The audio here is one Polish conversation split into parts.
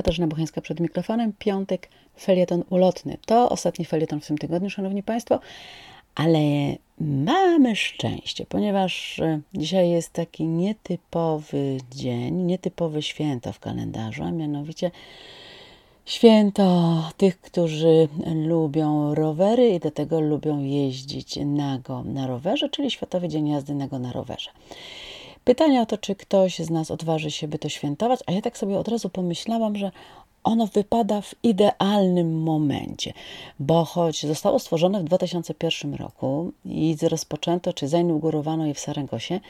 Katarzyna Buchańska przed mikrofonem. Piątek, felieton ulotny. To ostatni felieton w tym tygodniu, Szanowni Państwo. Ale mamy szczęście, ponieważ e, dzisiaj jest taki nietypowy dzień, nietypowe święto w kalendarzu, a mianowicie święto tych, którzy lubią rowery i do tego lubią jeździć nago na rowerze, czyli Światowy Dzień Jazdy Nago na rowerze. Pytanie o to, czy ktoś z nas odważy się, by to świętować, a ja tak sobie od razu pomyślałam, że ono wypada w idealnym momencie, bo choć zostało stworzone w 2001 roku i rozpoczęto czy zainaugurowano je w Sarengosie,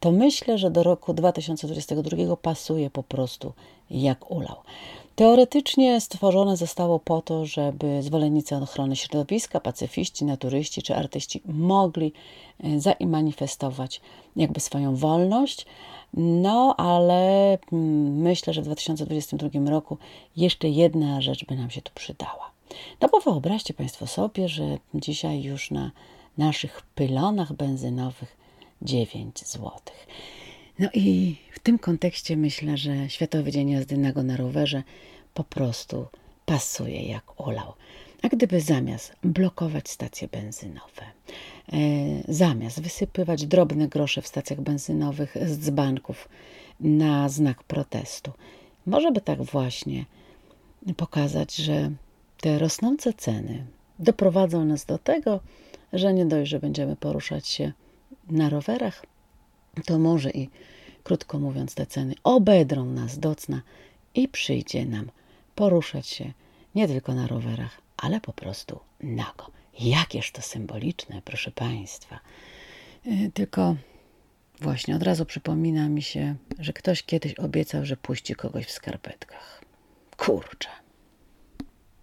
to myślę, że do roku 2022 pasuje po prostu jak ulał. Teoretycznie stworzone zostało po to, żeby zwolennicy ochrony środowiska, pacyfiści, naturyści czy artyści mogli e, zamanifestować jakby swoją wolność. No, ale mm, myślę, że w 2022 roku jeszcze jedna rzecz by nam się tu przydała. No bo wyobraźcie Państwo sobie, że dzisiaj już na naszych pylonach benzynowych 9 zł. No i w tym kontekście myślę, że Światowy Dzień Jazdy na rowerze po prostu pasuje jak ulał. A gdyby zamiast blokować stacje benzynowe, e, zamiast wysypywać drobne grosze w stacjach benzynowych z dzbanków na znak protestu, może by tak właśnie pokazać, że te rosnące ceny doprowadzą nas do tego, że nie dość, że będziemy poruszać się na rowerach, to może i, krótko mówiąc, te ceny obedrą nas do cna i przyjdzie nam poruszać się nie tylko na rowerach, ale po prostu nago. Jakież to symboliczne, proszę Państwa. Y, tylko właśnie od razu przypomina mi się, że ktoś kiedyś obiecał, że puści kogoś w skarpetkach. Kurczę.